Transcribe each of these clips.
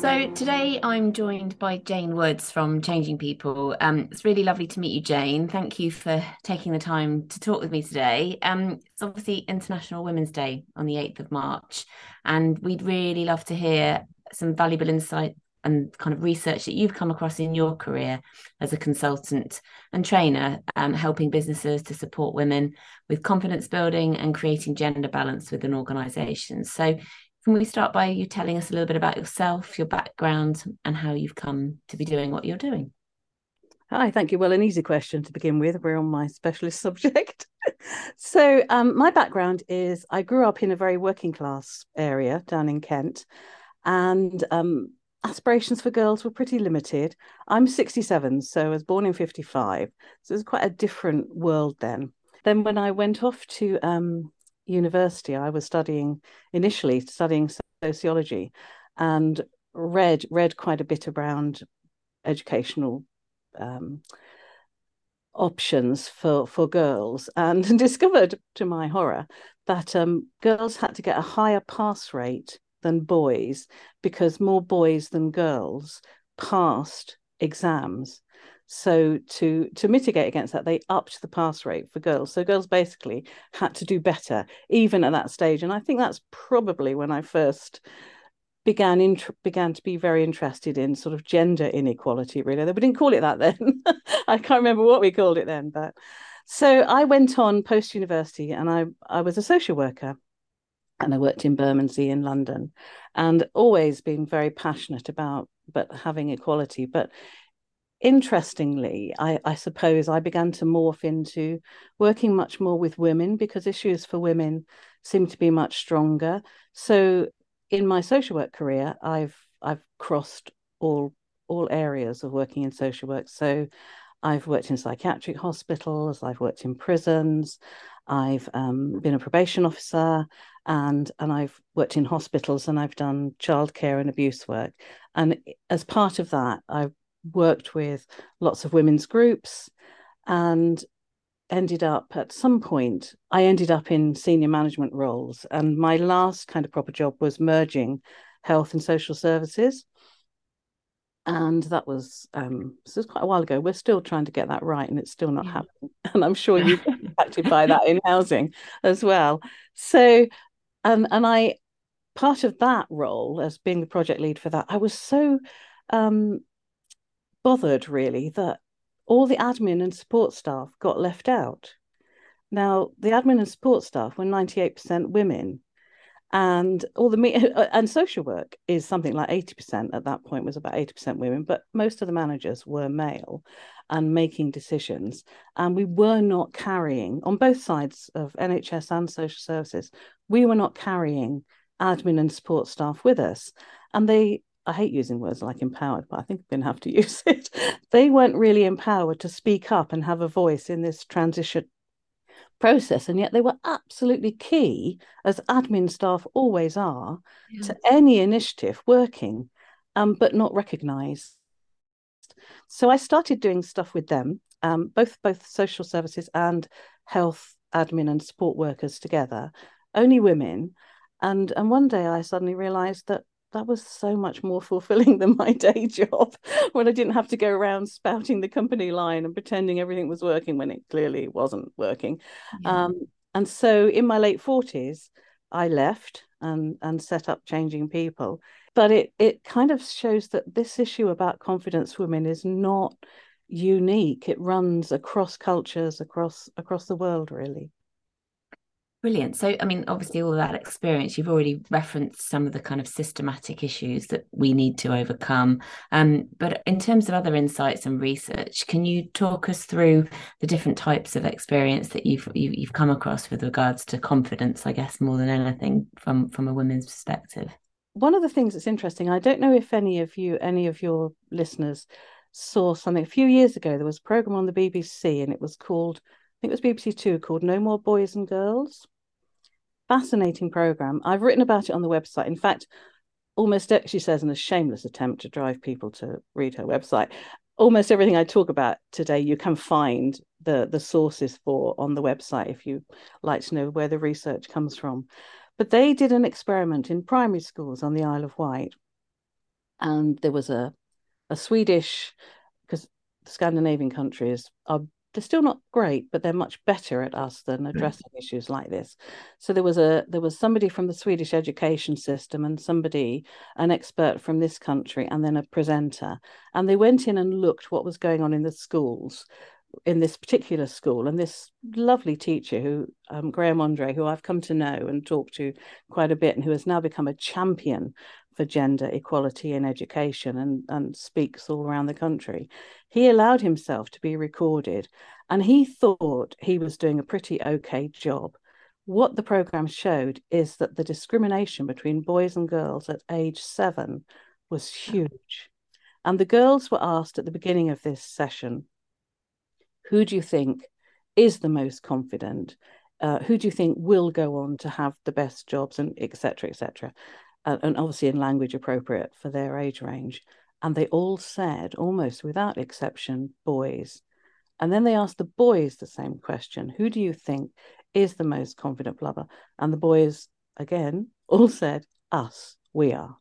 So today I'm joined by Jane Woods from Changing People. Um, it's really lovely to meet you, Jane. Thank you for taking the time to talk with me today. Um, it's obviously International Women's Day on the 8th of March, and we'd really love to hear some valuable insight and kind of research that you've come across in your career as a consultant and trainer, um, helping businesses to support women with confidence building and creating gender balance within organizations. So can we start by you telling us a little bit about yourself, your background, and how you've come to be doing what you're doing? Hi, thank you. Well, an easy question to begin with. We're on my specialist subject. so, um, my background is I grew up in a very working class area down in Kent, and um, aspirations for girls were pretty limited. I'm 67, so I was born in 55. So it was quite a different world then. Then, when I went off to um, university, I was studying initially studying sociology, and read read quite a bit around educational um, options for for girls, and discovered to my horror that um, girls had to get a higher pass rate than boys because more boys than girls passed exams so to to mitigate against that, they upped the pass rate for girls. So girls basically had to do better even at that stage. And I think that's probably when I first began in, began to be very interested in sort of gender inequality. Really, we didn't call it that then. I can't remember what we called it then, but so I went on post university and I I was a social worker and I worked in Bermondsey in London and always been very passionate about but having equality but interestingly, I, I, suppose I began to morph into working much more with women because issues for women seem to be much stronger. So in my social work career, I've I've crossed all all areas of working in social work. So I've worked in psychiatric hospitals, I've worked in prisons, I've um, been a probation officer, and and I've worked in hospitals, and I've done childcare and abuse work. And as part of that, I've worked with lots of women's groups and ended up at some point i ended up in senior management roles and my last kind of proper job was merging health and social services and that was um this was quite a while ago. We're still trying to get that right and it's still not yeah. happening. And i'm sure you've been impacted by that in housing as well. So and and i part of that role as being the project lead for that i was so um bothered really that all the admin and support staff got left out. Now, the admin and support staff were 98% women, and all the me- uh, and social work is something like 80% at that point was about 80% women, but most of the managers were male and making decisions. And we were not carrying on both sides of NHS and social services, we were not carrying admin and support staff with us. And they I hate using words like empowered, but I think I'm going to have to use it. They weren't really empowered to speak up and have a voice in this transition process. And yet they were absolutely key, as admin staff always are, yeah. to any initiative working, um, but not recognized. So I started doing stuff with them, um, both both social services and health admin and support workers together, only women. And and one day I suddenly realized that that was so much more fulfilling than my day job when I didn't have to go around spouting the company line and pretending everything was working when it clearly wasn't working. Yeah. Um, and so in my late 40s, I left and and set up changing people. But it it kind of shows that this issue about confidence women is not unique. It runs across cultures, across across the world, really. Brilliant. So, I mean, obviously, all that experience, you've already referenced some of the kind of systematic issues that we need to overcome. Um, but in terms of other insights and research, can you talk us through the different types of experience that you've you, have you have come across with regards to confidence? I guess more than anything from from a women's perspective. One of the things that's interesting, I don't know if any of you, any of your listeners, saw something a few years ago. There was a program on the BBC, and it was called think it was BBC Two called No More Boys and Girls. Fascinating program. I've written about it on the website. In fact, almost she says in a shameless attempt to drive people to read her website. Almost everything I talk about today, you can find the the sources for on the website if you like to know where the research comes from. But they did an experiment in primary schools on the Isle of Wight, and there was a a Swedish because the Scandinavian countries are they're still not great, but they're much better at us than addressing mm. issues like this. So there was a there was somebody from the Swedish education system and somebody, an expert from this country, and then a presenter. And they went in and looked what was going on in the schools in this particular school and this lovely teacher who um, graham andre who i've come to know and talk to quite a bit and who has now become a champion for gender equality in education and, and speaks all around the country. He allowed himself to be recorded and he thought he was doing a pretty okay job. What the program showed is that the discrimination between boys and girls at age seven was huge. And the girls were asked at the beginning of this session, who do you think is the most confident? Uh, who do you think will go on to have the best jobs and etc etc and obviously in language appropriate for their age range. And they all said, almost without exception, boys. And then they asked the boys the same question Who do you think is the most confident lover? And the boys, again, all said, Us, we are.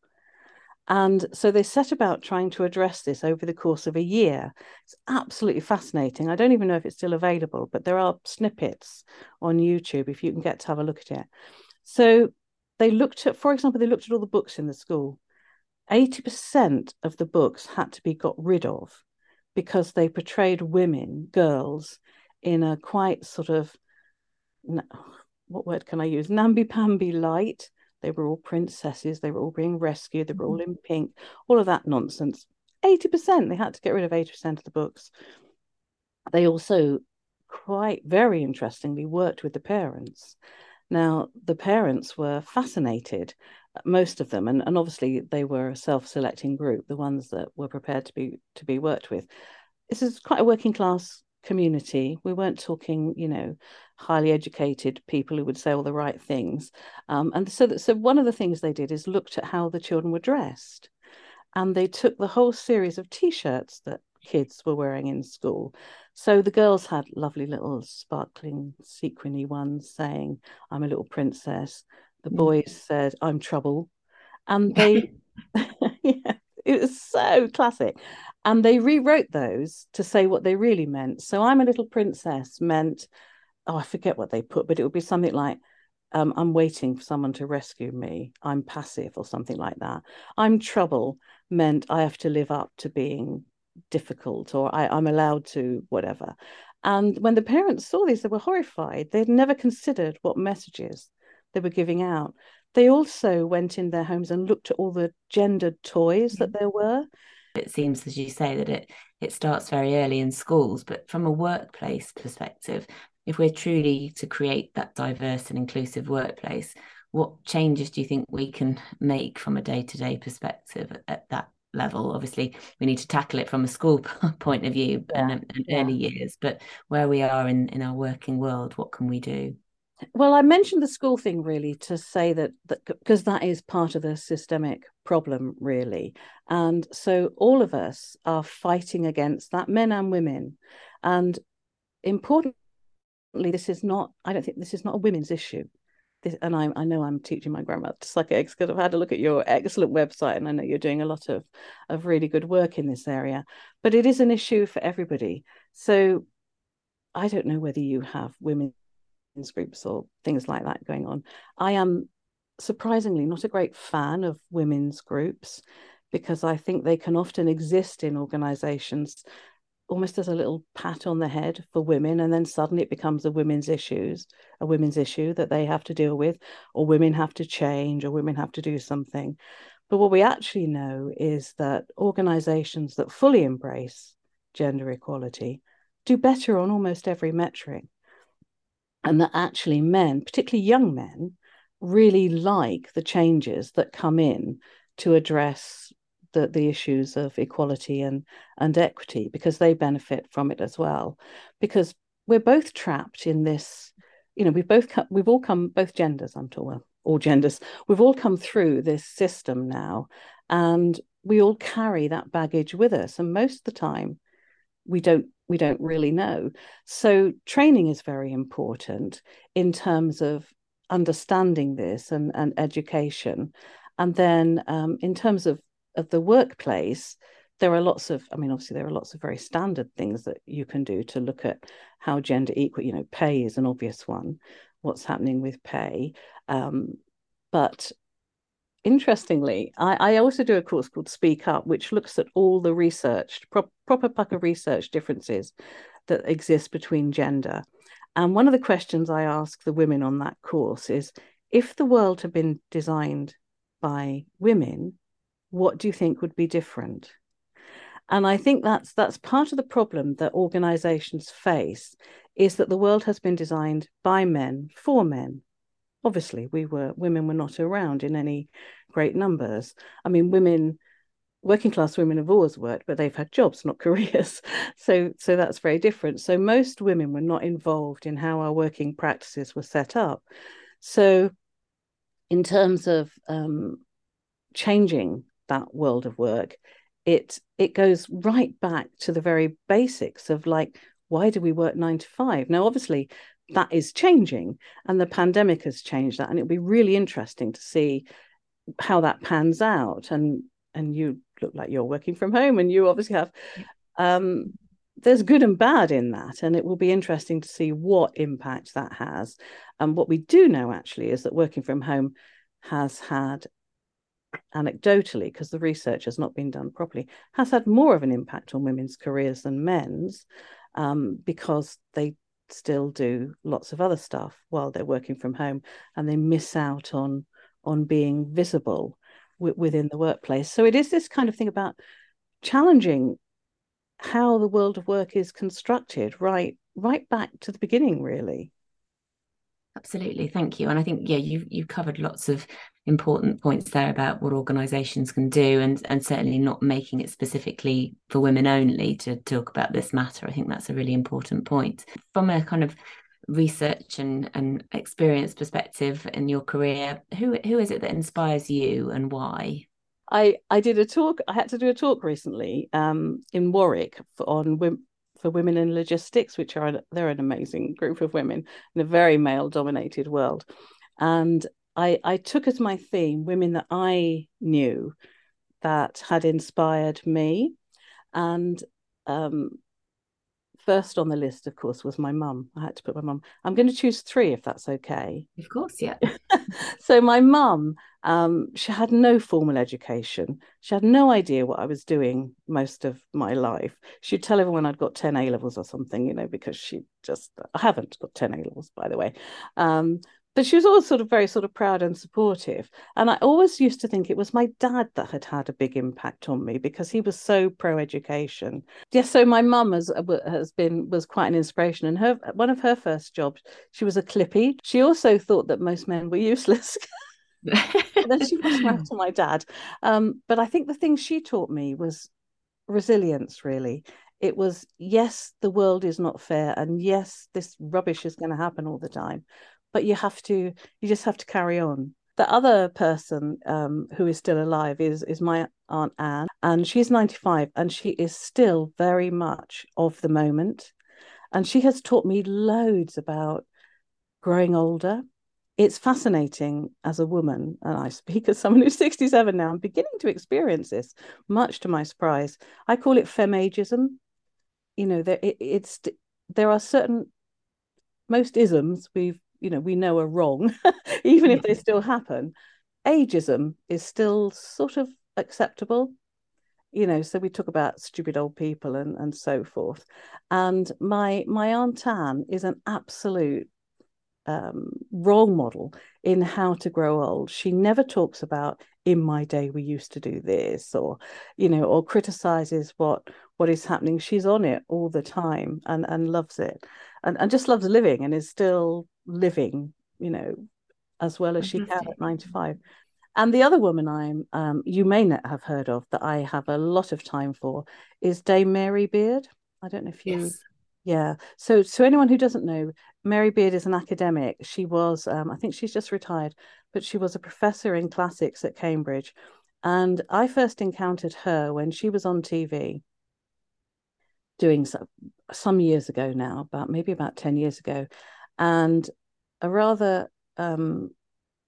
And so they set about trying to address this over the course of a year. It's absolutely fascinating. I don't even know if it's still available, but there are snippets on YouTube if you can get to have a look at it. So they looked at, for example, they looked at all the books in the school. 80% of the books had to be got rid of because they portrayed women, girls, in a quite sort of, what word can I use? Namby-pamby light. They were all princesses. They were all being rescued. They were all mm-hmm. in pink. All of that nonsense. 80%. They had to get rid of 80% of the books. They also, quite very interestingly, worked with the parents now, the parents were fascinated, uh, most of them, and, and obviously they were a self-selecting group, the ones that were prepared to be to be worked with. This is quite a working class community. We weren't talking, you know, highly educated people who would say all the right things. Um, and so, that, so one of the things they did is looked at how the children were dressed, and they took the whole series of T-shirts that kids were wearing in school. So the girls had lovely little sparkling sequiny ones saying, I'm a little princess. The mm. boys said, I'm trouble. And they, yeah, it was so classic. And they rewrote those to say what they really meant. So I'm a little princess meant, oh, I forget what they put, but it would be something like, um, I'm waiting for someone to rescue me. I'm passive or something like that. I'm trouble meant I have to live up to being difficult or I, I'm allowed to whatever. And when the parents saw this, they were horrified. They'd never considered what messages they were giving out. They also went in their homes and looked at all the gendered toys that mm-hmm. there were. It seems, as you say, that it it starts very early in schools, but from a workplace perspective, if we're truly to create that diverse and inclusive workplace, what changes do you think we can make from a day to day perspective at, at that level obviously we need to tackle it from a school point of view yeah, and, and yeah. early years but where we are in in our working world what can we do well i mentioned the school thing really to say that that because that is part of the systemic problem really and so all of us are fighting against that men and women and importantly this is not i don't think this is not a women's issue this, and I, I know I'm teaching my grandmother to suck eggs because I've had a look at your excellent website and I know you're doing a lot of, of really good work in this area. But it is an issue for everybody. So I don't know whether you have women's groups or things like that going on. I am surprisingly not a great fan of women's groups because I think they can often exist in organizations almost as a little pat on the head for women and then suddenly it becomes a women's issues a women's issue that they have to deal with or women have to change or women have to do something but what we actually know is that organizations that fully embrace gender equality do better on almost every metric and that actually men particularly young men really like the changes that come in to address the, the issues of equality and, and equity because they benefit from it as well. Because we're both trapped in this, you know, we've both come, we've all come, both genders, I'm all genders, we've all come through this system now, and we all carry that baggage with us. And most of the time, we don't we don't really know. So training is very important in terms of understanding this and, and education. And then um, in terms of, of the workplace, there are lots of, I mean, obviously, there are lots of very standard things that you can do to look at how gender equal, you know, pay is an obvious one, what's happening with pay. Um, but interestingly, I, I, also do a course called Speak Up, which looks at all the research, pro- proper pukka research differences that exist between gender. And one of the questions I ask the women on that course is if the world had been designed by women, what do you think would be different? And I think that's that's part of the problem that organizations face is that the world has been designed by men for men. Obviously, we were women were not around in any great numbers. I mean, women working class women have always worked, but they've had jobs, not careers. So so that's very different. So most women were not involved in how our working practices were set up. So in terms of um, changing that world of work, it it goes right back to the very basics of like why do we work nine to five now obviously that is changing and the pandemic has changed that. And it'll be really interesting to see how that pans out. And and you look like you're working from home and you obviously have um there's good and bad in that. And it will be interesting to see what impact that has. And what we do know actually is that working from home has had anecdotally, because the research has not been done properly, has had more of an impact on women's careers than men's um, because they still do lots of other stuff while they're working from home and they miss out on on being visible w- within the workplace. So it is this kind of thing about challenging how the world of work is constructed right right back to the beginning really Absolutely, thank you. And I think yeah, you you've covered lots of important points there about what organisations can do, and and certainly not making it specifically for women only to talk about this matter. I think that's a really important point from a kind of research and and experience perspective in your career. Who who is it that inspires you, and why? I I did a talk. I had to do a talk recently um, in Warwick for, on for women in logistics, which are they're an amazing group of women in a very male dominated world. And I, I took as my theme women that I knew that had inspired me. And um, first on the list, of course, was my mum. I had to put my mum. I'm going to choose three if that's okay. Of course, yeah. so my mum, um, she had no formal education. She had no idea what I was doing most of my life. She'd tell everyone I'd got 10 A levels or something, you know, because she just I haven't got 10 A levels, by the way. Um, but she was always sort of very sort of proud and supportive. And i always used to think it was my dad that had had a big impact on me because he was so pro education yes so my mum has uh, has been was quite an inspiration. And her one of her first jobs she was a clippy. She also thought that most men were useless. Then she was back to my dad. Um, but i think the thing she taught me was resilience really. It was yes the world is not fair and yes this rubbish is going to happen all the time but you have to you just have to carry on the other person um, who is still alive is is my aunt Anne, and she's 95, and she is still very much of the moment, and she has taught me loads about growing older. It's fascinating as a woman, and I speak as someone who's 67 now. I'm beginning to experience this, much to my surprise. I call it femageism. You know, there it, it's there are certain most isms we've you know we know are wrong even if they still happen ageism is still sort of acceptable. You know so we talk about stupid old people and and so forth. And my my aunt anne is an absolute um, role model in how to grow old. She never talks about in my day we used to do this or you know or criticizes what what is happening. She's on it all the time and and loves it and, and just loves living and is still living, you know, as well as she can at 95. And the other woman I'm um, you may not have heard of that I have a lot of time for is Dame Mary Beard. I don't know if you yes. yeah. So so anyone who doesn't know, Mary Beard is an academic. She was um, I think she's just retired, but she was a professor in classics at Cambridge. And I first encountered her when she was on TV. Doing some, some years ago now, about maybe about 10 years ago. And a rather um,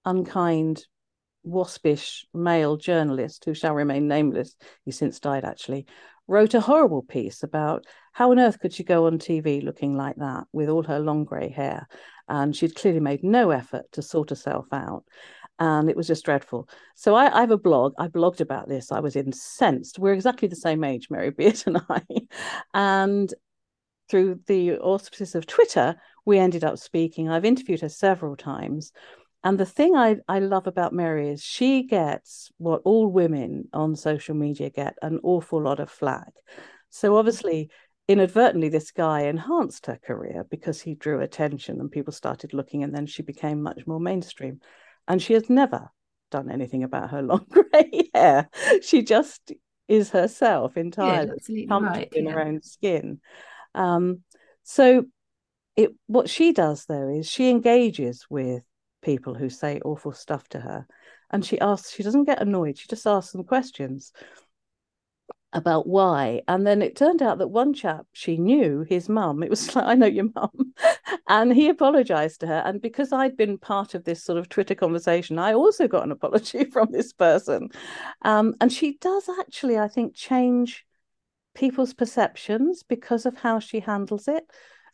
unkind, waspish male journalist who shall remain nameless, he's since died actually, wrote a horrible piece about how on earth could she go on TV looking like that with all her long grey hair. And she'd clearly made no effort to sort herself out and it was just dreadful. So I, I, have a blog. I blogged about this. I was incensed. We're exactly the same age, Mary Beard and I. And through the auspices of Twitter, we ended up speaking. I've interviewed her several times. And the thing I, I love about Mary is she gets what all women on social media get an awful lot of flack. So obviously, inadvertently, this guy enhanced her career because he drew attention and people started looking, and then she became much more mainstream and she has never done anything about her long grey hair. She just is herself entirely, yeah, comfortable right. in yeah. her own skin. Um, so, it what she does though is she engages with people who say awful stuff to her, and she asks. She doesn't get annoyed. She just asks them questions about why. And then it turned out that one chap, she knew his mum. It was like, I know your mum. and he apologized to her. And because I'd been part of this sort of Twitter conversation, I also got an apology from this person. Um, and she does actually, I think, change people's perceptions because of how she handles it.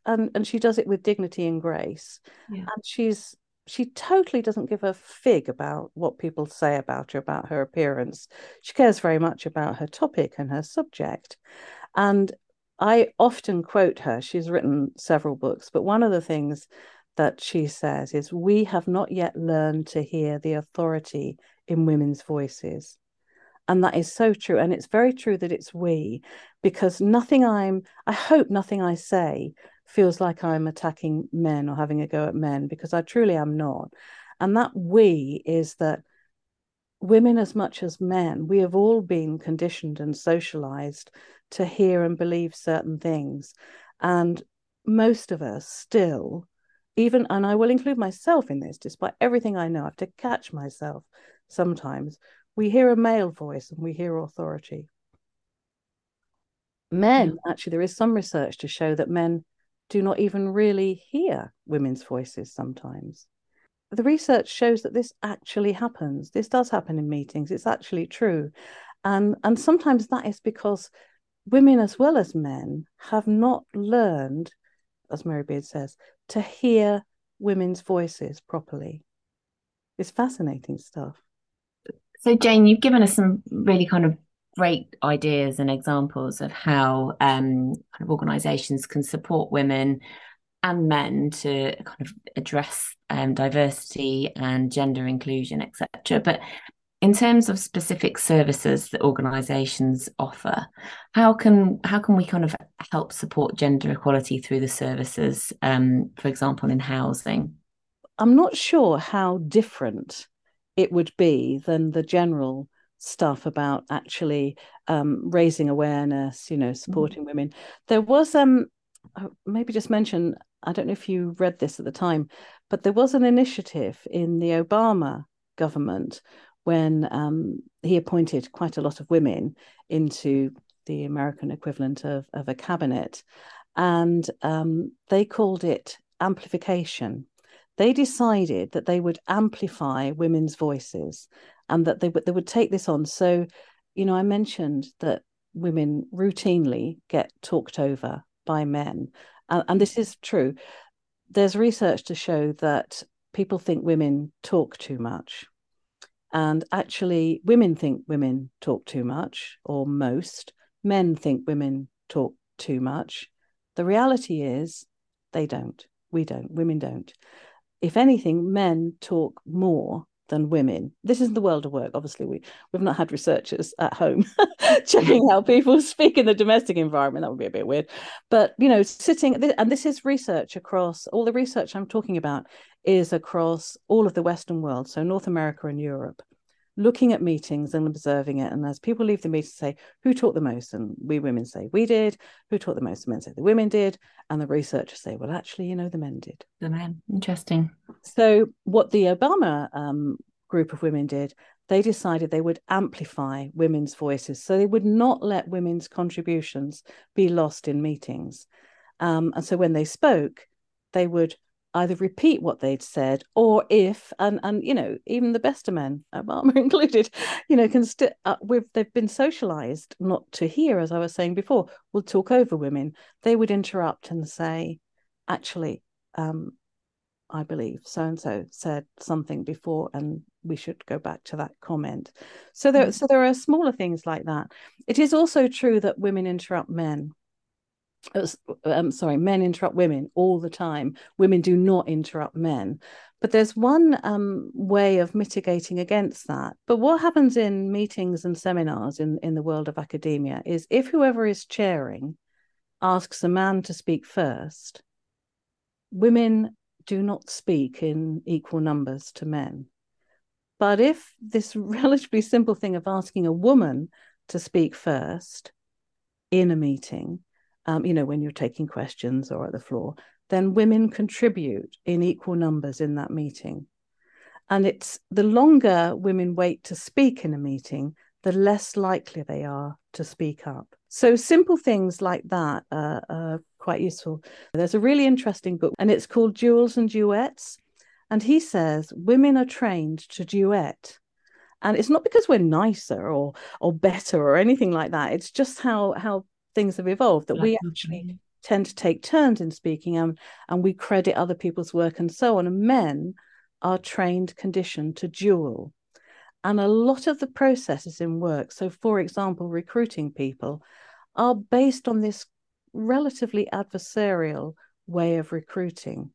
And, and she does it with dignity and grace. Yeah. And she's she totally doesn't give a fig about what people say about her, about her appearance. She cares very much about her topic and her subject. And I often quote her. She's written several books, but one of the things that she says is, We have not yet learned to hear the authority in women's voices. And that is so true. And it's very true that it's we, because nothing I'm, I hope nothing I say feels like I'm attacking men or having a go at men because I truly am not. And that we is that women, as much as men, we have all been conditioned and socialized to hear and believe certain things. And most of us still, even, and I will include myself in this, despite everything I know, I have to catch myself sometimes. We hear a male voice and we hear authority. Men, mm. actually, there is some research to show that men do not even really hear women's voices sometimes. The research shows that this actually happens. This does happen in meetings. It's actually true. And, and sometimes that is because women as well as men have not learned, as Mary Beard says, to hear women's voices properly. It's fascinating stuff. So, Jane, you've given us some really kind of great ideas and examples of how um, kind of organisations can support women and men to kind of address um, diversity and gender inclusion, etc. But in terms of specific services that organisations offer, how can how can we kind of help support gender equality through the services, um, for example, in housing? I'm not sure how different it would be than the general stuff about actually um, raising awareness, you know, mm-hmm. supporting mm-hmm. women. There was um uh, maybe just mention, I don't know if you read this at the time, but there was an initiative in the Obama government when um, he appointed quite a lot of women into the American equivalent of, of a cabinet. And um, they called it amplification. They decided that they would amplify women's voices and that they would they would take this on. So, you know, I mentioned that women routinely get talked over by men, and, and this is true. There's research to show that people think women talk too much, and actually, women think women talk too much, or most men think women talk too much. The reality is, they don't. We don't. Women don't. If anything, men talk more than women. This isn't the world of work. Obviously, we we've not had researchers at home checking how people speak in the domestic environment. That would be a bit weird. But you know, sitting and this is research across all the research I'm talking about is across all of the Western world, so North America and Europe, looking at meetings and observing it. And as people leave the meeting, say who taught the most, and we women say we did. Who taught the most? The men say the women did, and the researchers say, well, actually, you know, the men did. The men, interesting. So what the Obama um, group of women did, they decided they would amplify women's voices. So they would not let women's contributions be lost in meetings. Um, and so when they spoke, they would either repeat what they'd said or if and and you know even the best of men obama included you know can still uh, with they've been socialized not to hear as i was saying before will talk over women. They would interrupt and say actually um i believe so and so said something before and we should go back to that comment. So there mm-hmm. so there are smaller things like that. It is also true that women interrupt men um, sorry, men interrupt women all the time. Women do not interrupt men. But there's one um, way of mitigating against that. But what happens in meetings and seminars in, in the world of academia is if whoever is chairing asks a man to speak first, women do not speak in equal numbers to men. But if this relatively simple thing of asking a woman to speak first in a meeting, um, you know, when you're taking questions or at the floor, then women contribute in equal numbers in that meeting. And it's the longer women wait to speak in a meeting, the less likely they are to speak up. So simple things like that are, are quite useful. There's a really interesting book, and it's called Duels and Duets. And he says women are trained to duet. And it's not because we're nicer or or better or anything like that. It's just how how things have evolved that we actually tend to take turns in speaking and, and we credit other people's work and so on. And men are trained, conditioned to duel. And a lot of the processes in work, so for example, recruiting people, are based on this relatively adversarial way of recruiting.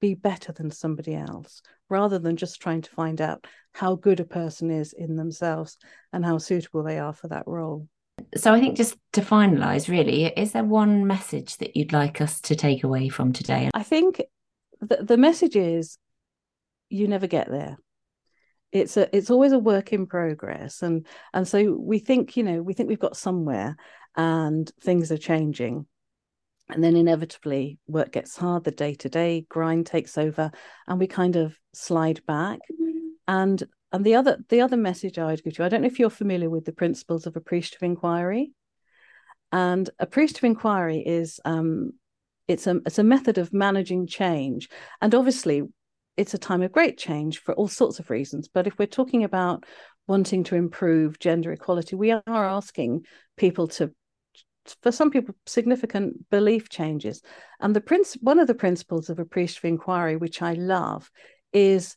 Be better than somebody else, rather than just trying to find out how good a person is in themselves and how suitable they are for that role so I think just to finalize, really, is there one message that you'd like us to take away from today? I think the, the message is you never get there. It's a it's always a work in progress. And and so we think, you know, we think we've got somewhere and things are changing. And then inevitably work gets hard, the day-to-day grind takes over, and we kind of slide back. Mm-hmm. And and the other the other message I'd give to you, I don't know if you're familiar with the principles of appreciative inquiry. And appreciative inquiry is um, it's a it's a method of managing change. And obviously it's a time of great change for all sorts of reasons. But if we're talking about wanting to improve gender equality, we are asking people to for some people significant belief changes and the prince one of the principles of appreciative inquiry which i love is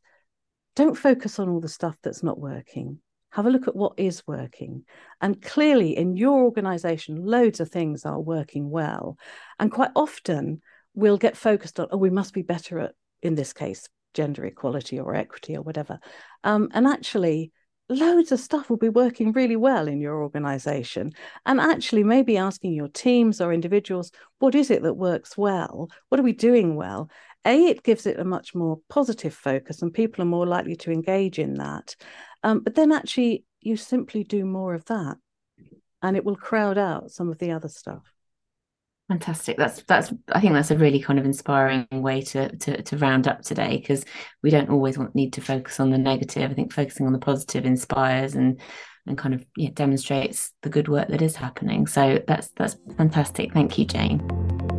don't focus on all the stuff that's not working. Have a look at what is working. And clearly, in your organization, loads of things are working well. And quite often, we'll get focused on, oh, we must be better at, in this case, gender equality or equity or whatever. Um, and actually, loads of stuff will be working really well in your organization. And actually, maybe asking your teams or individuals, what is it that works well? What are we doing well? A, it gives it a much more positive focus, and people are more likely to engage in that. Um, but then actually, you simply do more of that, and it will crowd out some of the other stuff. Fantastic. That's that's. I think that's a really kind of inspiring way to to to round up today because we don't always want need to focus on the negative. I think focusing on the positive inspires and and kind of yeah, demonstrates the good work that is happening. So that's that's fantastic. Thank you, Jane.